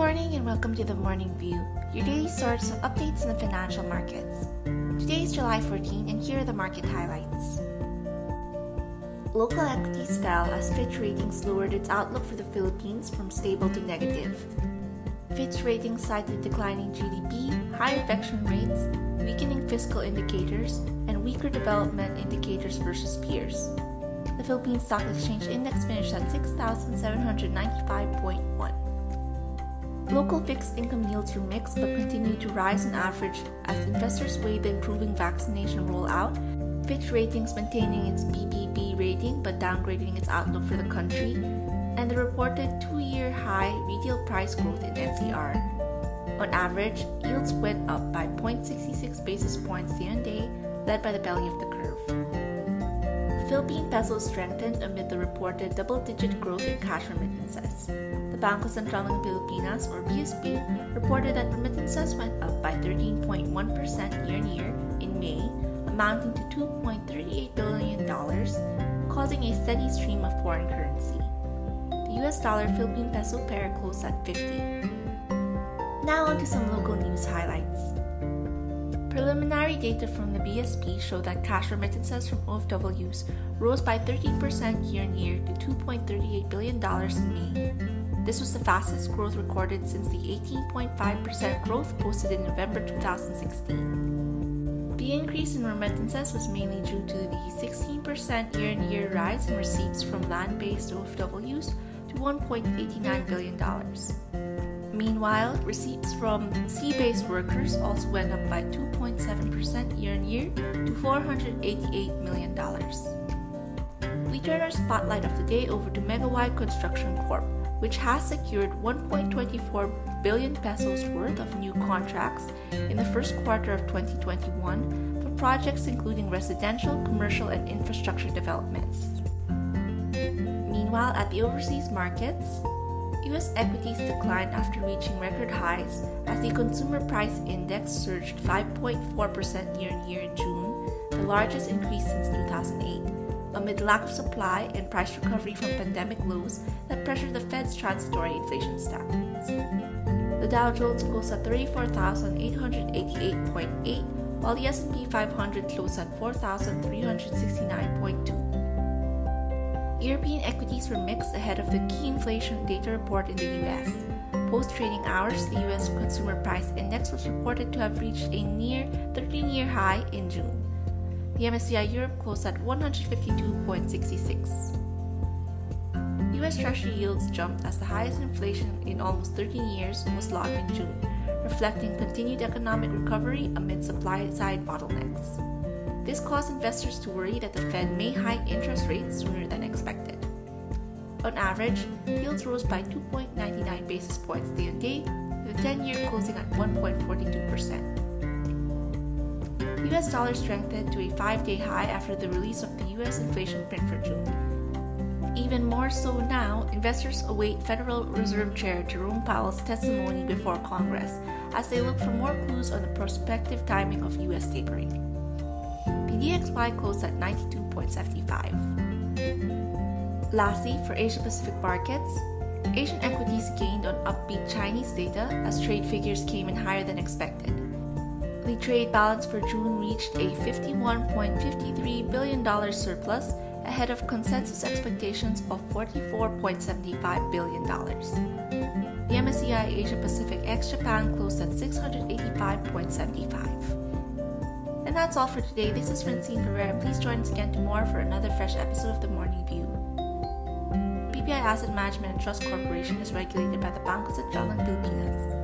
morning and welcome to the Morning View, your daily source of updates in the financial markets. Today is July 14 and here are the market highlights. Local equities fell as Fitch Ratings lowered its outlook for the Philippines from stable to negative. Fitch Ratings cited declining GDP, high infection rates, weakening fiscal indicators, and weaker development indicators versus peers. The Philippine Stock Exchange Index finished at 6,795.1. Local fixed income yields were mixed but continued to rise on average as investors weighed the improving vaccination rollout, Fitch Ratings maintaining its BBB rating but downgrading its outlook for the country, and the reported two year high retail price growth in NCR. On average, yields went up by 0.66 basis points day on day, led by the belly of the curve. The Philippine peso strengthened amid the reported double digit growth in cash remittances. Bangko Sentral ng Pilipinas, or BSP, reported that remittances went up by 13.1% year-on-year in May, amounting to $2.38 billion, causing a steady stream of foreign currency. The US dollar Philippine peso pair closed at 50. Now on to some local news highlights. Preliminary data from the BSP show that cash remittances from OFWs rose by 13% year-on-year to $2.38 billion in May. This was the fastest growth recorded since the 18.5% growth posted in November 2016. The increase in remittances was mainly due to the 16% year on year rise in receipts from land based OFWs to $1.89 billion. Meanwhile, receipts from sea based workers also went up by 2.7% year on year to $488 million. We turn our spotlight of the day over to Megawide Construction Corp which has secured 1.24 billion pesos worth of new contracts in the first quarter of 2021 for projects including residential, commercial, and infrastructure developments. Meanwhile, at the overseas markets, US equities declined after reaching record highs as the consumer price index surged 5.4% year on year in June, the largest increase since 2008 amid lack of supply and price recovery from pandemic lows that pressured the Fed's transitory inflation stats. The Dow Jones closed at 34,888.8, while the S&P 500 closed at 4,369.2. European equities were mixed ahead of the key inflation data report in the US. Post trading hours, the US Consumer Price Index was reported to have reached a near 13 year high in June. The MSCI Europe closed at 152.66. US Treasury yields jumped as the highest inflation in almost 13 years was locked in June, reflecting continued economic recovery amid supply side bottlenecks. This caused investors to worry that the Fed may hike interest rates sooner than expected. On average, yields rose by 2.99 basis points day on day, with the 10 year closing at 1.42%. US dollar strengthened to a five day high after the release of the US inflation print for June. Even more so now, investors await Federal Reserve Chair Jerome Powell's testimony before Congress as they look for more clues on the prospective timing of US tapering. The DXY closed at 92.75. Lastly, for Asia Pacific markets, Asian equities gained on upbeat Chinese data as trade figures came in higher than expected. The trade balance for June reached a $51.53 billion surplus ahead of consensus expectations of $44.75 billion. The MSCI Asia Pacific ex Japan closed at 685.75. And that's all for today. This is Francine Ferrer. Please join us again tomorrow for another fresh episode of The Morning View. BPI Asset Management and Trust Corporation is regulated by the Bangko Sentral ng Pilipinas.